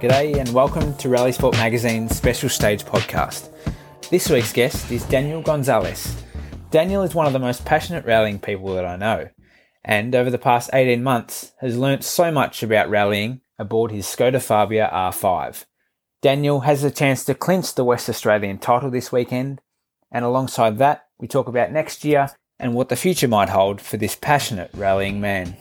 G'day and welcome to Rally Sport Magazine's special stage podcast. This week's guest is Daniel Gonzalez. Daniel is one of the most passionate rallying people that I know, and over the past 18 months has learnt so much about rallying aboard his Skoda Fabia R5. Daniel has the chance to clinch the West Australian title this weekend, and alongside that, we talk about next year and what the future might hold for this passionate rallying man.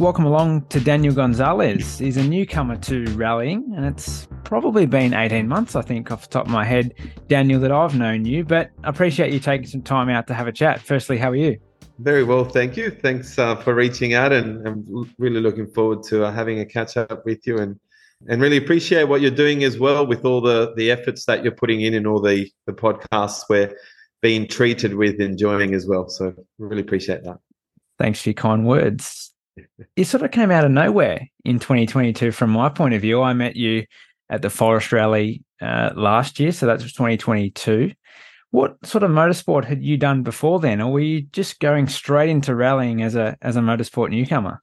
Welcome along to Daniel Gonzalez. He's a newcomer to rallying, and it's probably been 18 months, I think, off the top of my head, Daniel, that I've known you. But I appreciate you taking some time out to have a chat. Firstly, how are you? Very well, thank you. Thanks uh, for reaching out, and I'm really looking forward to uh, having a catch up with you, and and really appreciate what you're doing as well with all the the efforts that you're putting in and all the the podcasts we're being treated with, enjoying as well. So really appreciate that. Thanks for your kind words you sort of came out of nowhere in 2022 from my point of view. I met you at the Forest Rally uh, last year, so that's 2022. What sort of motorsport had you done before then, or were you just going straight into rallying as a as a motorsport newcomer?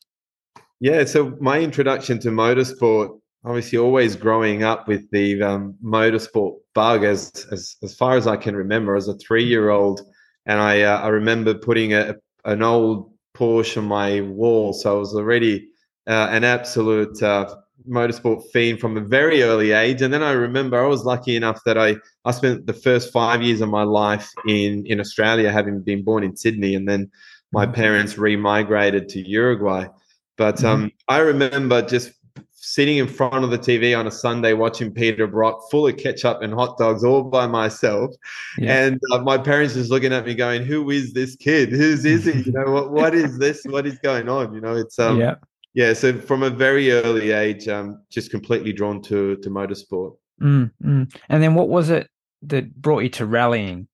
Yeah, so my introduction to motorsport, obviously, always growing up with the um, motorsport bug, as, as as far as I can remember, as a three year old, and I uh, I remember putting a an old Porsche on my wall. So I was already uh, an absolute uh, motorsport fiend from a very early age. And then I remember I was lucky enough that I, I spent the first five years of my life in, in Australia, having been born in Sydney. And then my mm-hmm. parents remigrated to Uruguay. But um, mm-hmm. I remember just sitting in front of the TV on a Sunday watching Peter Brock full of ketchup and hot dogs all by myself. Yeah. And uh, my parents just looking at me going, who is this kid? Who's is he? You know, what, what is this? What is going on? You know, it's, um, yeah. Yeah, so from a very early age, um, just completely drawn to to motorsport. Mm, mm. And then, what was it that brought you to rallying?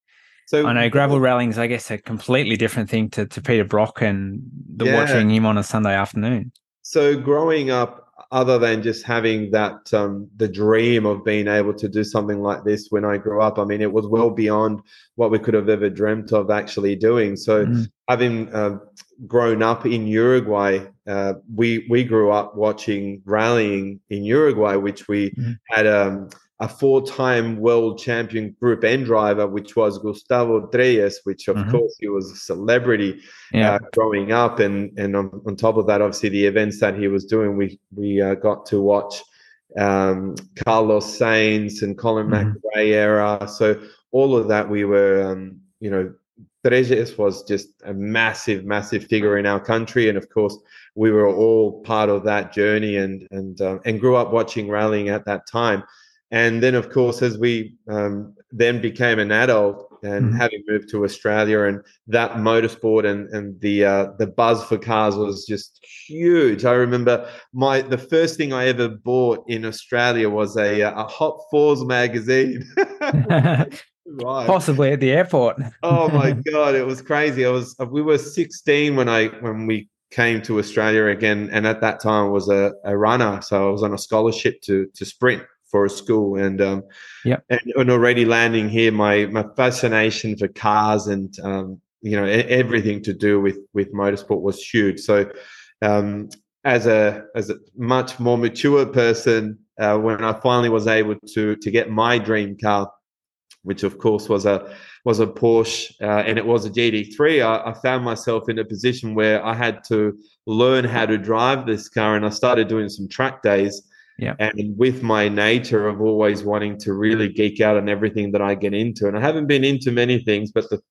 So I know gravel rallying is, I guess, a completely different thing to, to Peter Brock and the yeah. watching him on a Sunday afternoon. So growing up, other than just having that um, the dream of being able to do something like this when I grew up. I mean, it was well beyond what we could have ever dreamt of actually doing. So, mm. having uh, grown up in Uruguay, uh, we we grew up watching rallying in Uruguay, which we mm. had um, a four-time world champion Group N driver, which was Gustavo Trelles, which of mm-hmm. course he was a celebrity yeah. uh, growing up, and and on, on, top of that, obviously the events that he was doing, we we uh, got to watch um, Carlos Sainz and Colin mm-hmm. McRae era. So all of that, we were, um, you know, Trelles was just a massive, massive figure in our country, and of course, we were all part of that journey, and and uh, and grew up watching rallying at that time. And then, of course, as we um, then became an adult and mm-hmm. having moved to Australia, and that motorsport and and the uh, the buzz for cars was just huge. I remember my the first thing I ever bought in Australia was a a Hot Fours magazine. right. Possibly at the airport. oh my god, it was crazy. I was we were 16 when I when we came to Australia again, and at that time I was a, a runner, so I was on a scholarship to to sprint for a school. And um yeah and, and, already landing here my my fascination for cars and um you know everything to do with with motorsport was huge. So um as a as a much more mature person uh, when I finally was able to to get my dream car which of course was a was a Porsche uh, and it was a GT3 I, I found myself in a position where I had to learn how to drive this car and I started doing some track days yeah. And with my nature of always wanting to really geek out on everything that I get into, and I haven't been into many things, but the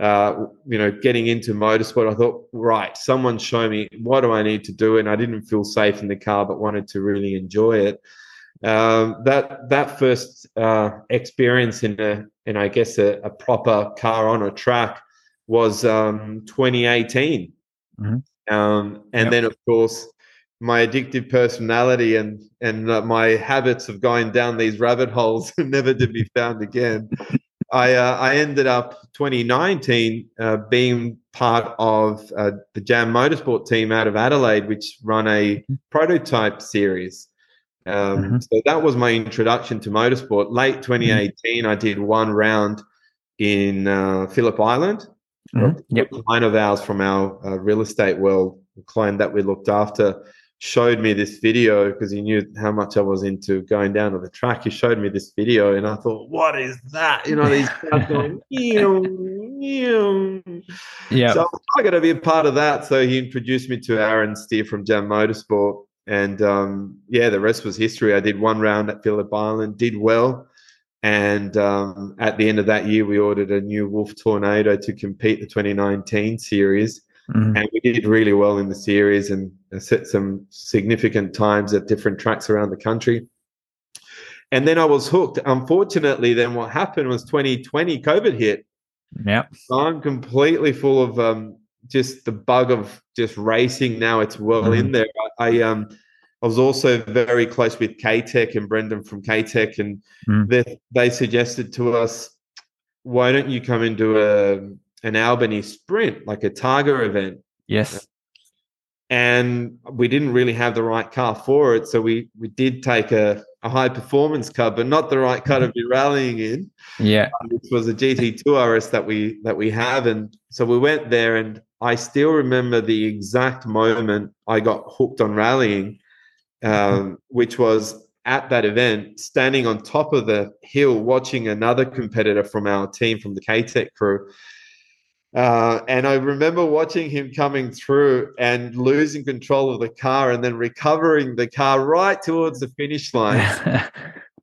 uh, you know, getting into motorsport, I thought, right, someone show me what do I need to do, and I didn't feel safe in the car, but wanted to really enjoy it. Um, that that first uh, experience in a in I guess a, a, proper car on a track was um, 2018, mm-hmm. um, and yep. then of course my addictive personality and and uh, my habits of going down these rabbit holes never to be found again. I uh, I ended up 2019 uh, being part of uh, the Jam Motorsport team out of Adelaide, which run a prototype series. Um, mm-hmm. So that was my introduction to motorsport. Late 2018, mm-hmm. I did one round in uh, Phillip Island. Mhm. Yep. A client of ours from our uh, real estate world, a client that we looked after, showed me this video because he knew how much I was into going down to the track. He showed me this video, and I thought, "What is that?" You know, these cars going. Yeah. So I got to be a part of that. So he introduced me to Aaron Steer from Jam Motorsport, and um, yeah, the rest was history. I did one round at Phillip Island, did well, and um, at the end of that year, we ordered a new Wolf Tornado to compete the 2019 series, Mhm. and we did really well in the series and set some significant times at different tracks around the country. And then I was hooked. Unfortunately, then what happened was 2020 COVID hit. Yep. I'm completely full of um, just the bug of just racing. Now it's well in there. I, I um I was also very close with K Tech and Brendan from K Tech, and Mm. they they suggested to us, why don't you come into a an Albany sprint, like a Targa event? Yes. And we didn't really have the right car for it, so we we did take a, a high performance car, but not the right car to be mm-hmm. rallying in Yeah. Um, which was a GT2 RS that we that we have, and so we went there, and I still remember the exact moment I got hooked on rallying, mm-hmm. um, which was at that event, standing on top of the hill, watching another competitor from our team from the KTEC crew. Uh, and I remember watching him coming through and losing control of the car and then recovering the car right towards the finish line.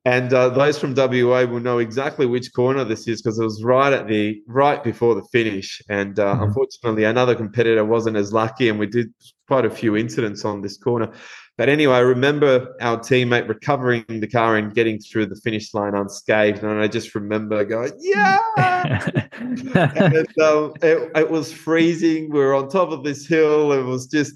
And uh, those from WA will know exactly which corner this is because it was right at the right before the finish. And uh, Mhm. unfortunately, another competitor wasn't as lucky, and we did quite a few incidents on this corner. But anyway, I remember our teammate recovering the car and getting through the finish line unscathed, and I just remember going, "Yeah!" and um, it, it was freezing. We were on top of this hill. It was just,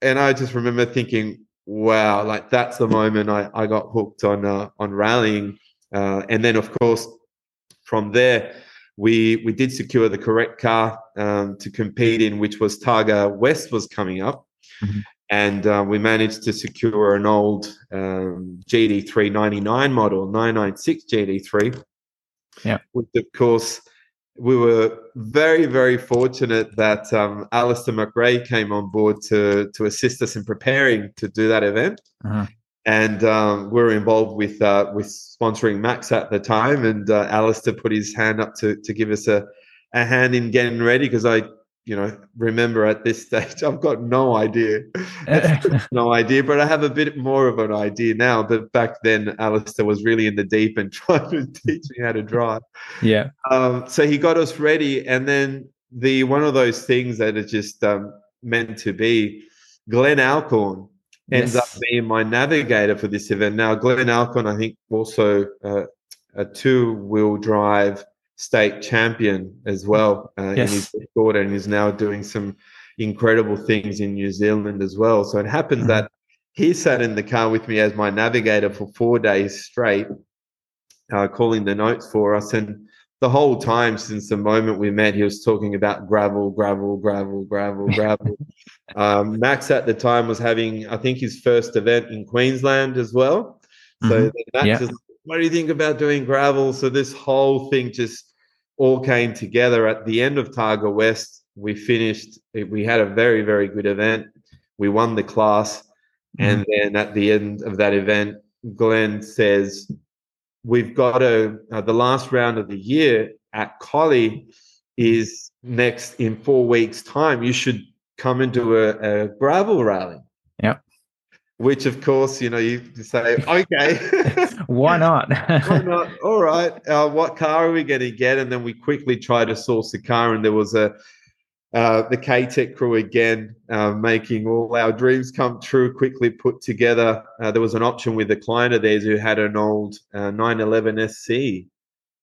and I just remember thinking, wow, like that's the moment I, I got hooked on uh, on rallying. Uh, and then, of course, from there, we we did secure the correct car um, to compete in, which was Targa West was coming up. Mhm. And uh, we managed to secure an old um, GD399 model, 996 GT3. Yeah. Which, of course, we were very, very fortunate that um, Alister McRae came on board to to assist us in preparing to do that event. Uh-huh. And um, we were involved with uh, with sponsoring Max at the time, and uh, Alister put his hand up to to give us a a hand in getting ready because I, you know, remember at this stage I've got no idea, no idea, but I have a bit more of an idea now. But back then, Alister was really in the deep and trying to teach me how to drive. yeah. Um, so he got us ready, and then the one of those things that is just um, meant to be. Glenn Alcorn ends Yes. up being my navigator for this event. Now, Glenn Alcorn, I think, also uh, a two-wheel drive state champion as well uh, Yes. in his daughter, and is now doing some incredible things in New Zealand as well. So it happens Mhm. that he sat in the car with me as my navigator for four days straight, uh, calling the notes for us. And the whole time since the moment we met, he was talking about gravel, gravel, gravel, gravel, gravel. um, Max at the time was having, I think, his first event in Queensland as well. So Mhm. Max Yeah. was, what do you think about doing gravel? So this whole thing just all came together at the end of Targa West. We finished, we had a very, very good event. We won the class. And then at the end of that event, Glenn says, We've got a, uh, the last round of the year at Collie is next in four weeks' time. You should come and do a, a gravel rally. Yep. Which, of course, you know, you say, okay. Why not? Why not? All right. Uh, what car are we going to get? And then we quickly try to source a car, and there was a uh, the KTEC crew again, uh, making all our dreams come true. Quickly put together. Uh, there was an option with a client of theirs who had an old uh, 911 SC.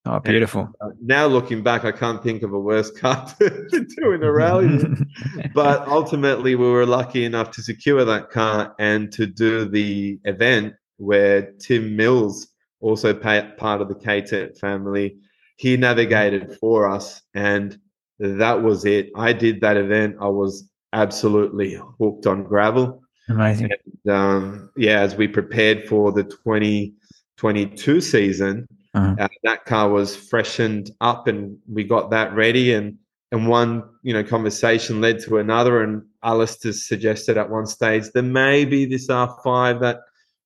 oh, beautiful. Uh, now looking back, I can't think of a worse car to do in a rally. but ultimately, we were lucky enough to secure that car and to do the event where Tim Mills, also part of the KTEC family, he navigated for us, and that was it. I did that event. I was absolutely hooked on gravel. Amazing. And, um, yeah, as we prepared for the 2022 season, uh-huh. uh, that car was freshened up, and we got that ready. And and one you know conversation led to another, and Alister suggested at one stage there may be this R5 that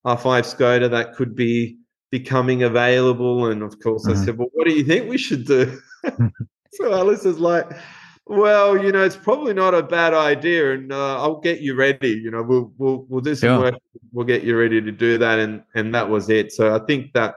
R5 Skoda that could be becoming available. And of course, uh-huh. I said, well, what do you think we should do? so Alice is like well, you know, it's probably not a bad idea, and uh, I'll get you ready. You know, we'll we'll we'll do some yeah. work. We'll get you ready to do that, and and that was it. So I think that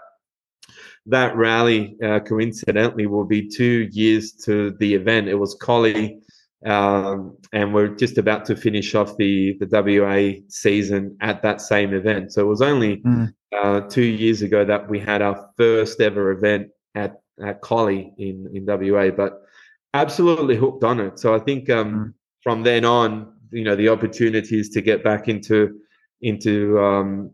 that rally, uh, coincidentally, will be two years to the event. It was Collie, um, and we're just about to finish off the the WA season at that same event. So it was only mm. uh, two years ago that we had our first ever event at at Collie in in WA, but absolutely hooked on it. So I think um, mm. from then on, you know, the opportunities to get back into into um,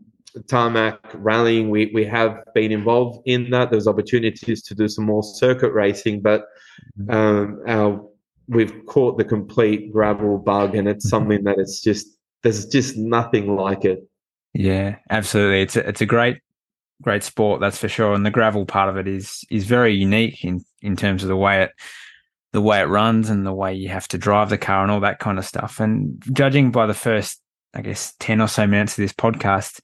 tarmac rallying, we we have been involved in that. There's opportunities to do some more circuit racing, but mm-hmm. um, our, we've caught the complete gravel bug, and it's mm-hmm. something that it's just there's just nothing like it. Yeah, absolutely. It's a, it's a great great sport, that's for sure. And the gravel part of it is is very unique in in terms of the way it the way it runs and the way you have to drive the car and all that kind of stuff. And judging by the first, I guess, 10 or so minutes of this podcast,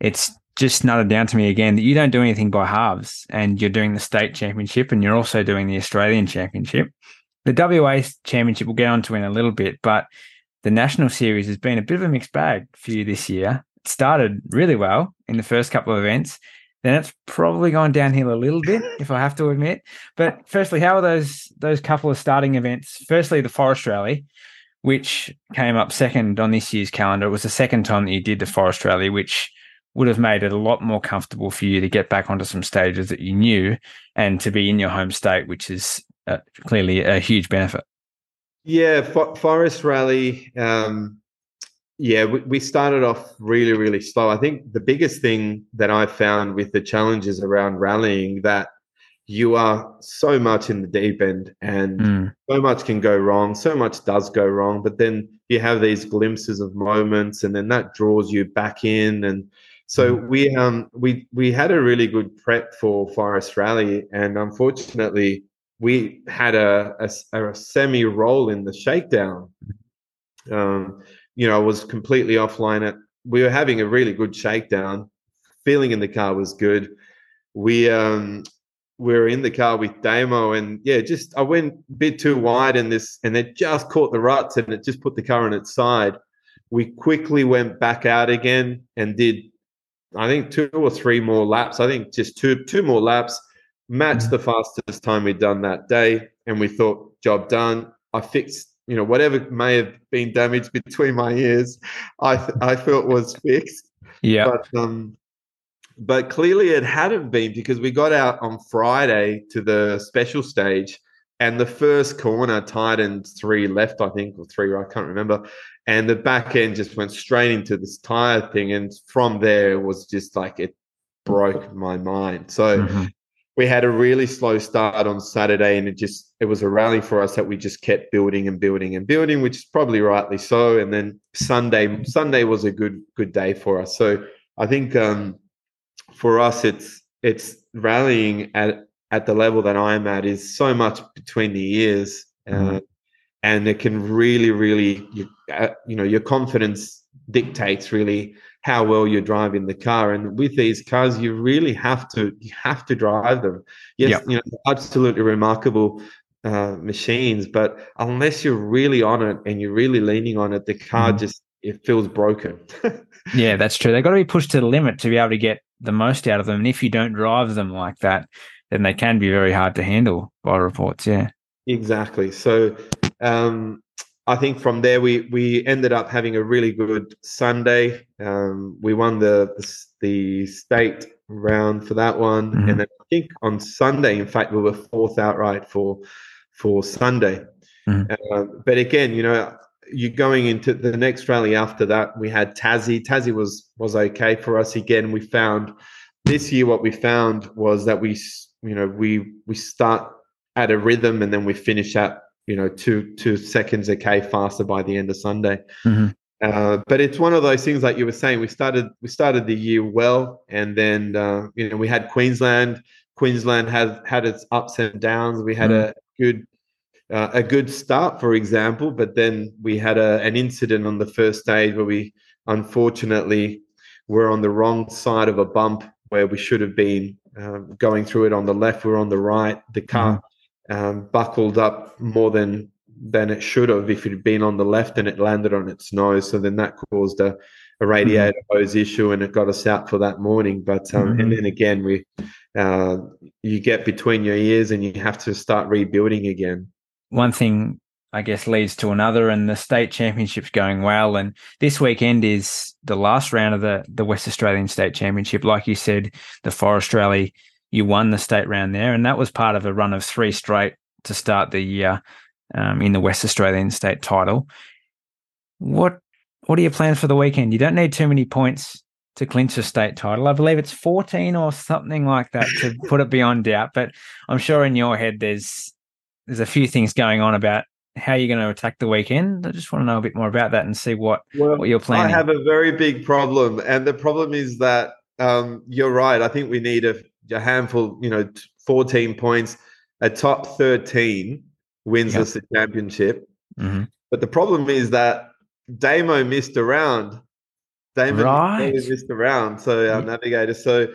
it's just nutted down to me again that you don't do anything by halves and you're doing the state championship and you're also doing the Australian championship. The WA championship we'll get onto in a little bit, but the national series has been a bit of a mixed bag for you this year. It started really well in the first couple of events then it's probably gone downhill a little bit, if I have to admit. But firstly, how are those those couple of starting events? Firstly, the Forest Rally, which came up second on this year's calendar. It was the second time that you did the Forest Rally, which would have made it a lot more comfortable for you to get back onto some stages that you knew and to be in your home state, which is uh, clearly a huge benefit. Yeah, Forest Rally. Um, yeah, we, we started off really, really slow. I think the biggest thing that I found with the challenges around rallying that you are so much in the deep end and mm. so much can go wrong, so much does go wrong, but then you have these glimpses of moments and then that draws you back in and so mm. we um we we had a really good prep for Forest Rally and unfortunately we had a, a, a semi roll in the shakedown. Um, you know, I was completely offline. It we were having a really good shakedown. Feeling in the car was good. We um we were in the car with Damo, and yeah, just I went a bit too wide in this, and it just caught the ruts, and it just put the car on its side. We quickly went back out again and did, I think, two or three more laps. I think just two two more laps, matched mm-hmm. the fastest time we'd done that day, and we thought, job done. I fixed you know whatever may have been damaged between my ears i th- i felt was fixed. Yeah. But um but clearly it hadn't been because we got out on friday to the special stage and the first corner tightened three left i think or three right i can't remember and the back end just went straight into this tire thing and from there it was just like it broke. my mind. So mm-hmm we had a really slow start on Saturday, and it just it was a rally for us that we just kept building and building and building, which is probably rightly so. And then Sunday Sunday was a good good day for us. So I think um, for us, it's it's rallying at at the level that I'm at is so much between the years. uh, mm-hmm. And it can really really you, uh, you know your confidence dictates really how well you're driving the car. And with these cars, you really have to you have to drive them. Yes, yep. you know, absolutely remarkable uh, machines, but unless you're really on it and you're really leaning on it, the car mm. just it feels broken. yeah, that's true. They've got to be pushed to the limit to be able to get the most out of them. And if you don't drive them like that, then they can be very hard to handle by reports. Yeah. Exactly. So um, I think from there we we ended up having a really good Sunday. Um, we won the, the, state round for that one, mm-hmm. and then I think on Sunday, in fact, we were fourth outright for for Sunday. Mm-hmm. Uh, but again, you know, you're going into the next rally after that. We had Tassie. Tassie was was okay for us again. We found this year what we found was that we you know we we start at a rhythm and then we finish at you know two two seconds a k faster by the end of Sunday. Mm-hmm. Uh, but it's one of those things like you were saying. We started we started the year well, and then uh, you know we had Queensland. Queensland has had its ups and downs. We had Mm. a good uh, a good start, for example, but then we had a, an incident on the first stage where we unfortunately were on the wrong side of a bump where we should have been um, going through it on the left. We are on the right. The car um, buckled up more than than it should have if it had been on the left and it landed on its nose. So then that caused a, a radiator hose issue and it got us out for that morning. But um, Mhm. and then again we uh, you get between your ears and you have to start rebuilding again. one thing I guess leads to another, and the state championship's going well. And this weekend is the last round of the the West Australian State Championship. Like you said, the Forest Rally, you won the state round there, and that was part of a run of three straight to start the year um, in the West Australian State title. What what are your plans for the weekend? You don't need too many points to clinch a state title. I believe it's 14 or something like that to put it beyond doubt. But I'm sure in your head there's there's a few things going on about how you're going to attack the weekend. I just want to know a bit more about that and see what Well, what you're planning. I have a very big problem, and the problem is that um, you're right. I think we need a, a handful, you know, 14 points. A top 13 wins Yep. us the championship. Mhm. But the problem is that Damo missed a round. Damon Right. missed a round. So our Ye- navigator. So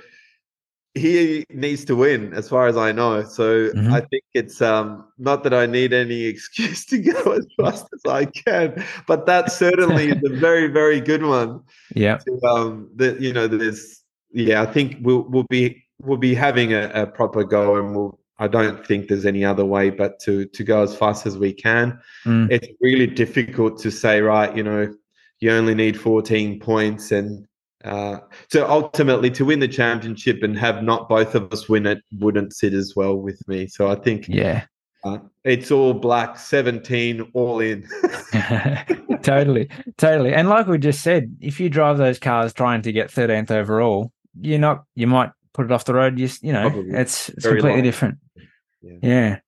he needs to win, as far as I know. So Mhm. I think it's um, not that I need any excuse to go as fast as I can, but that certainly is a very, very good one. Yeah. To, um, that you know, there's yeah, I think we'll we'll be we'll be having a, a proper go, and we'll. I don't think there's any other way but to to go as fast as we can. Mm. It's really difficult to say, right? You know, you only need 14 points, and uh, so ultimately to win the championship and have not both of us win it wouldn't sit as well with me. So I think Yeah. uh, it's all black, 17, all in. totally. Totally. And like we just said, if you drive those cars trying to get 13th overall, you're not you might put it off the road. You, you know, Probably. it's, it's Very completely different. Yeah. Yeah.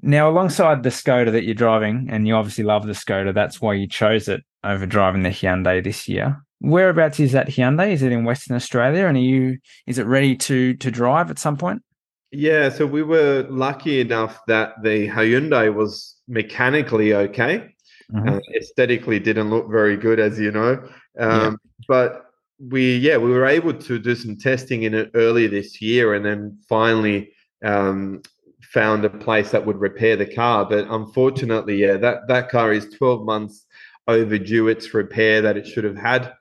Now, alongside the Skoda that you're driving, and you obviously love the Skoda, that's why you chose it over driving the Hyundai this year. Whereabouts is that Hyundai? Is it in Western Australia? And are you is it ready to to drive at some point? Yeah, so we were lucky enough that the Hyundai was mechanically okay. Mhm. Uh, aesthetically, didn't look very good, as you know. Um, Yeah. But we, yeah, we were able to do some testing in it early this year, and then finally um, found a place that would repair the car. But unfortunately, yeah, that that car is 12 months overdue its repair that it should have had.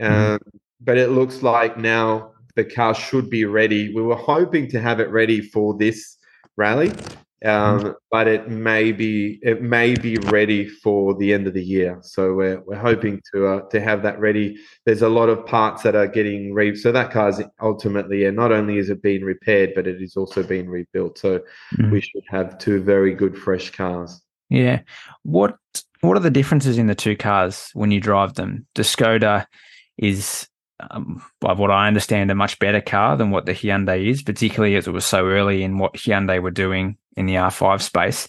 Um, Mhm. But it looks like now the car should be ready. We were hoping to have it ready for this rally, um, but it may be it may be ready for the end of the year. So we're we're hoping to uh, to have that ready. There's a lot of parts that are getting re. So that car's ultimately, and not only is it being repaired, but it is also being rebuilt. So Mm. we should have two very good fresh cars. Yeah. What what are the differences in the two cars when you drive them? The Skoda is, um, by what I understand, a much better car than what the Hyundai is, particularly as it was so early in what Hyundai were doing in the R5 space.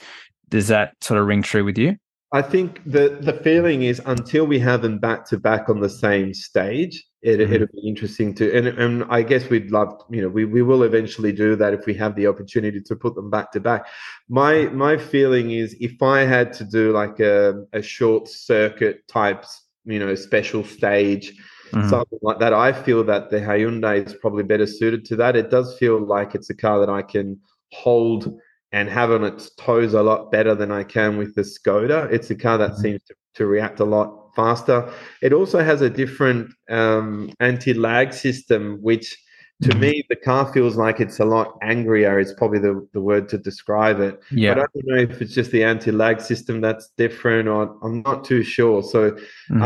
Does that sort of ring true with you? I think the the feeling is until we have them back to back on the same stage, it, Mhm. it'll be interesting to and and I guess we'd love you know we, we will eventually do that if we have the opportunity to put them back to back. My my feeling is if I had to do like a, a short circuit type you know special stage Mhm. something like that, I feel that the Hyundai is probably better suited to that. It does feel like it's a car that I can hold and have on its toes a lot better than I can with the Skoda. It's a car that Mhm. seems to, to react a lot faster. It also has a different um, anti-lag system, which to me the car feels like it's a lot angrier. Is probably the, the word to describe it. But Yeah. I don't know if it's just the anti-lag system that's different, or I'm not too sure. So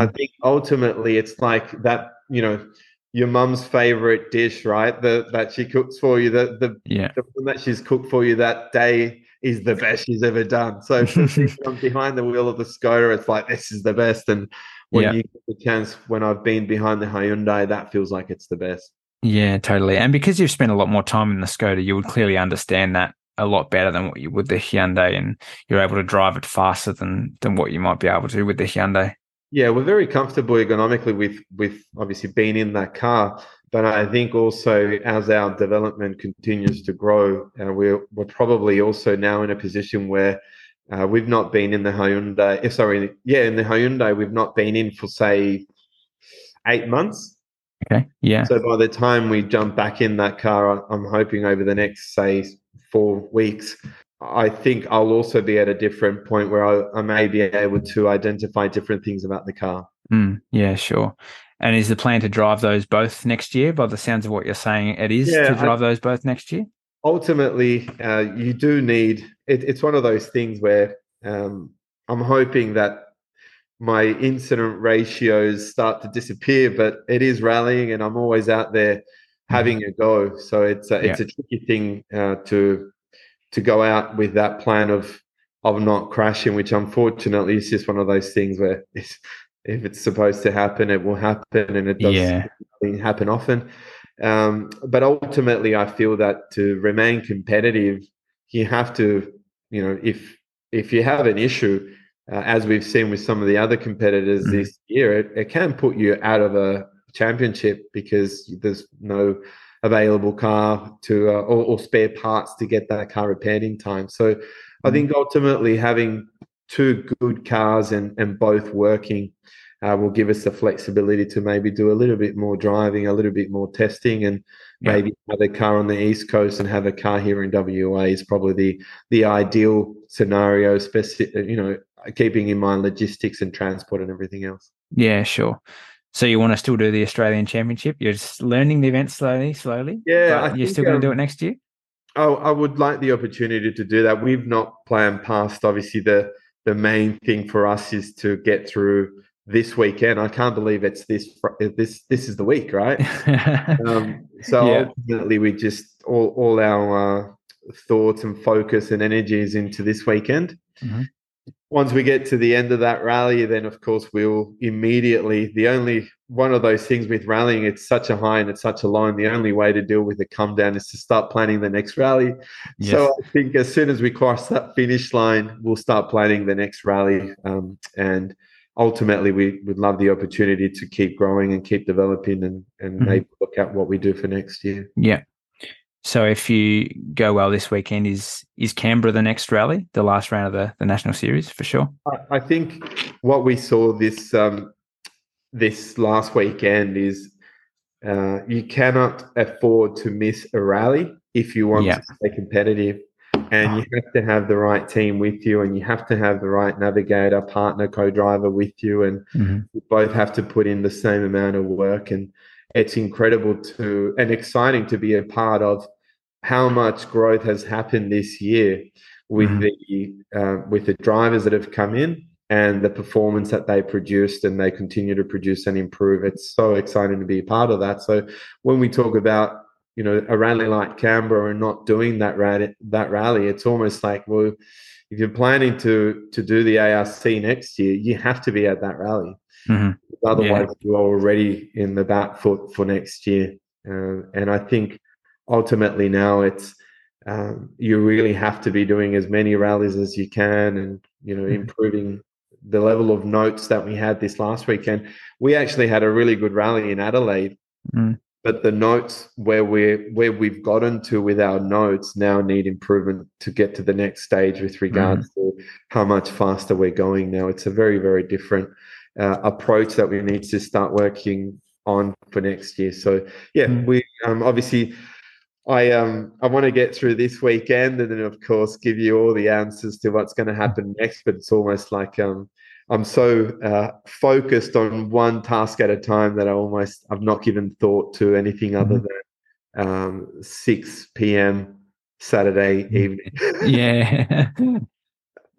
I Mhm. think ultimately it's like that, you know, your mum's favorite dish, right? The that she cooks for you, the the, Yeah. the one that she's cooked for you that day is the best she's ever done. So for me, when I'm behind the wheel of the Skoda, it's like this is the best. And when Yeah. you get the chance, when I've been behind the Hyundai, that feels like it's the best. Yeah, totally. And because you've spent a lot more time in the Skoda, you would clearly understand that a lot better than what you would the Hyundai, and you're able to drive it faster than than what you might be able to with the Hyundai. Yeah, we're very comfortable ergonomically with with obviously being in that car. But I think also as our development continues to grow, uh, we're we're probably also now in a position where uh, we've not been in the Hyundai. Eh, sorry, yeah, in the Hyundai, we've not been in for say eight months. Okay. Yeah. So by the time we jump back in that car, I'm hoping over the next say four weeks, I think I'll also be at a different point where I, I may be able to identify different things about the car. Mm, yeah, sure. And is the plan to drive those both next year? By the sounds of what you're saying, it is yeah, to drive I, those both next year. Ultimately, uh, you do need. It, it's one of those things where um, I'm hoping that my incident ratios start to disappear, but it is rallying, and I'm always out there mm-hmm. having a go. So it's a, it's yeah. a tricky thing uh, to to go out with that plan of of not crashing, which unfortunately is just one of those things where if it's supposed to happen, it will happen, and it does yeah. happen often. Um, but ultimately, I feel that to remain competitive, you have to, you know, if if you have an issue, uh, as we've seen with some of the other competitors mm-hmm. this year, it, it can put you out of a championship because there's no available car to uh, or, or, spare parts to get that car repaired in time. So mm-hmm. I think ultimately having two good cars and, and both working uh, will give us the flexibility to maybe do a little bit more driving, a little bit more testing, and yeah. maybe have a car on the east coast and have a car here in WA is probably the the ideal scenario. Especially, you know, keeping in mind logistics and transport and everything else. Yeah, sure. So you want to still do the Australian Championship? You're just learning the event slowly, slowly. Yeah, you're still going um, to do it next year. Oh, I would like the opportunity to do that. We've not planned past. Obviously, the the main thing for us is to get through this weekend. I can't believe it's this this this is the week, right? um, so yeah. ultimately, we just all all our uh, thoughts and focus and energies into this weekend. Mm-hmm. Once we get to the end of that rally, then of course we'll immediately. The only one of those things with rallying, it's such a high and it's such a low. And the only way to deal with the come down is to start planning the next rally. Yes. So I think as soon as we cross that finish line, we'll start planning the next rally. Um, and ultimately we would love the opportunity to keep growing and keep developing and, and mm-hmm. maybe look at what we do for next year. Yeah. So if you go well this weekend, is is Canberra the next rally, the last round of the, the national series for sure? I, think what we saw this um, this last weekend is uh, you cannot afford to miss a rally if you want yeah. to stay competitive and you have to have the right team with you and you have to have the right navigator partner co-driver with you and mm-hmm. you both have to put in the same amount of work and it's incredible to and exciting to be a part of how much growth has happened this year with mm-hmm. the uh, with the drivers that have come in and the performance that they produced and they continue to produce and improve it's so exciting to be a part of that so when we talk about you know a rally like Canberra and not doing that rally, that rally, it's almost like well, if you're planning to to do the ARC next year, you have to be at that rally. Mm-hmm. Otherwise, yeah. you're already in the back foot for next year. Uh, and I think ultimately now it's um, you really have to be doing as many rallies as you can, and you know mm-hmm. improving the level of notes that we had this last weekend. We actually had a really good rally in Adelaide. Mm but the notes where we're where we've gotten to with our notes now need improvement to get to the next stage with regards mm. to how much faster we're going now it's a very very different uh, approach that we need to start working on for next year so yeah mm. we um, obviously I um I want to get through this weekend and then of course give you all the answers to what's going to happen next but it's almost like um I'm so uh, focused on one task at a time that I almost I've not given thought to anything other mm-hmm. than um, 6 p.m. Saturday mm-hmm. evening. yeah.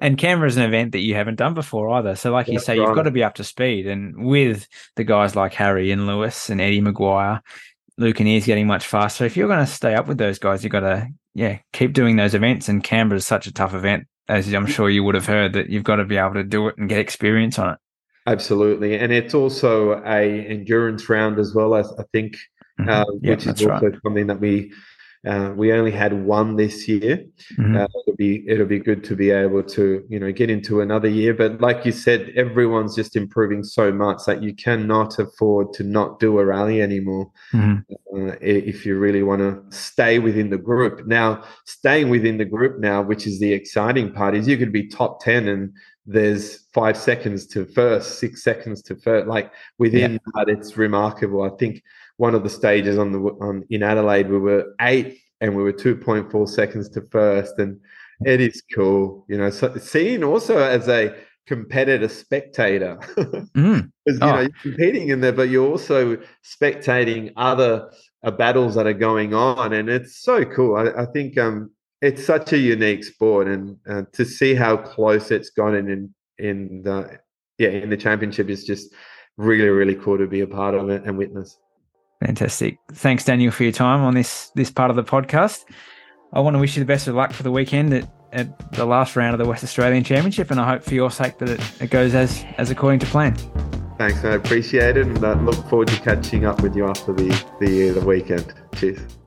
And Canberra is an event that you haven't done before either. So, like That's you say, right. you've got to be up to speed. And with the guys like Harry and Lewis and Eddie McGuire, Luke Anear is getting much faster. If you're going to stay up with those guys, you've got to, yeah, keep doing those events. And Canberra's such a tough event as I'm sure you would have heard, that you've got to be able to do it and get experience on it. Absolutely, and it's also a endurance round as well. I, I think, mm-hmm. uh, which is also right. something that we Uh, we only had one this year. Mm-hmm. Uh, it'll be it'll be good to be able to you know get into another year. But like you said, everyone's just improving so much that you cannot afford to not do a rally anymore mm-hmm. uh, if you really want to stay within the group. Now, staying within the group now, which is the exciting part, is you could be top ten and there's five seconds to first, six seconds to first. Like within yeah. that, it's remarkable. I think one of the stages on the on in Adelaide, we were eighth and we were two point four seconds to first, and it is cool. You know, so seeing also as a competitor spectator, mm. you oh. know, you're competing in there, but you're also spectating other uh, battles that are going on, and it's so cool. I, I think um, it's such a unique sport, and uh, to see how close it's gotten in in the yeah in the championship is just really really cool to be a part of it and witness. Fantastic. Thanks, Daniel, for your time on this this part of the podcast. I want to wish you the best of luck for the weekend at, at the last round of the West Australian Championship, and I hope for your sake that it, it goes as as according to plan. Thanks, I appreciate it, and I look forward to catching up with you after the the, the weekend. Cheers.